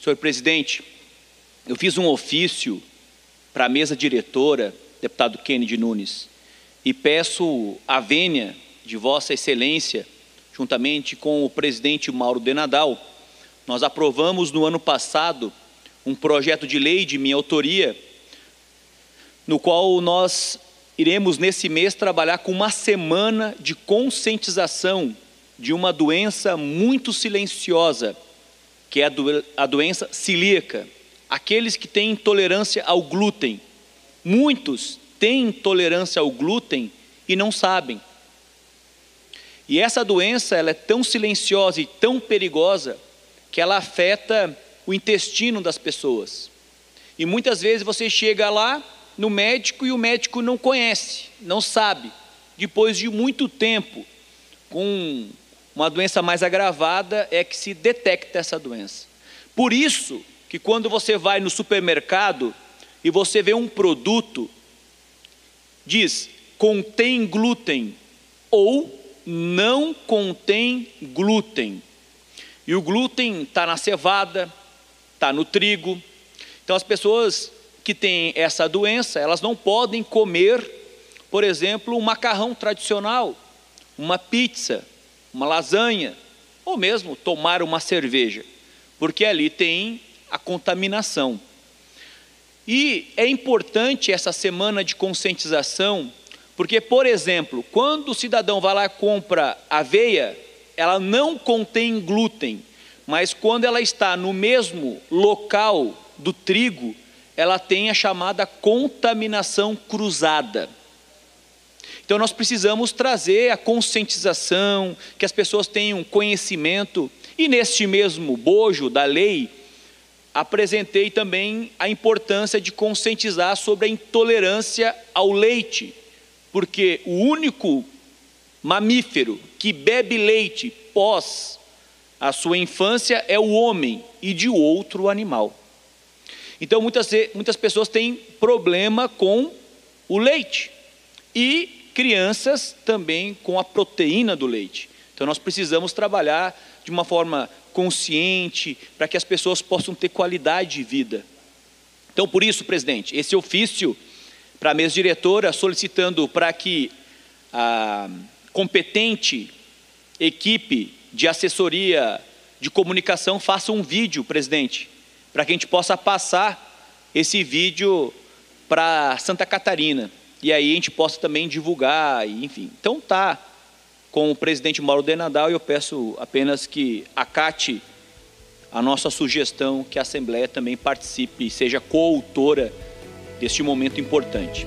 Senhor presidente, eu fiz um ofício para a mesa diretora, deputado Kennedy Nunes, e peço a vênia de Vossa Excelência, juntamente com o presidente Mauro Denadal. Nós aprovamos no ano passado um projeto de lei de minha autoria, no qual nós iremos nesse mês trabalhar com uma semana de conscientização de uma doença muito silenciosa, que é a, do, a doença celíaca. Aqueles que têm intolerância ao glúten. Muitos têm intolerância ao glúten e não sabem. E essa doença ela é tão silenciosa e tão perigosa que ela afeta o intestino das pessoas. E muitas vezes você chega lá no médico e o médico não conhece, não sabe. Depois de muito tempo, com uma doença mais agravada, é que se detecta essa doença. Por isso que quando você vai no supermercado e você vê um produto, diz contém glúten ou não contém glúten. E o glúten está na cevada, está no trigo. Então as pessoas que têm essa doença, elas não podem comer, por exemplo, um macarrão tradicional, uma pizza, uma lasanha, ou mesmo tomar uma cerveja, porque ali tem a contaminação. E é importante essa semana de conscientização, porque, por exemplo, quando o cidadão vai lá e compra aveia, ela não contém glúten, mas quando ela está no mesmo local do trigo, ela tem a chamada contaminação cruzada. Então nós precisamos trazer a conscientização, que as pessoas tenham conhecimento, e neste mesmo bojo da lei, apresentei também a importância de conscientizar sobre a intolerância ao leite, porque o único mamífero que bebe leite pós a sua infância é o homem e de outro animal. Então muitas, muitas pessoas têm problema com o leite. E crianças também com a proteína do leite. Então nós precisamos trabalhar de uma forma consciente para que as pessoas possam ter qualidade de vida. Então por isso, presidente, esse ofício para a mesa diretora solicitando para que a competente equipe de assessoria de comunicação faça um vídeo, presidente, para que a gente possa passar esse vídeo para Santa Catarina. E aí a gente possa também divulgar, enfim. Então tá com o presidente Mauro Denadal e eu peço apenas que acate a nossa sugestão que a Assembleia também participe e seja coautora deste momento importante.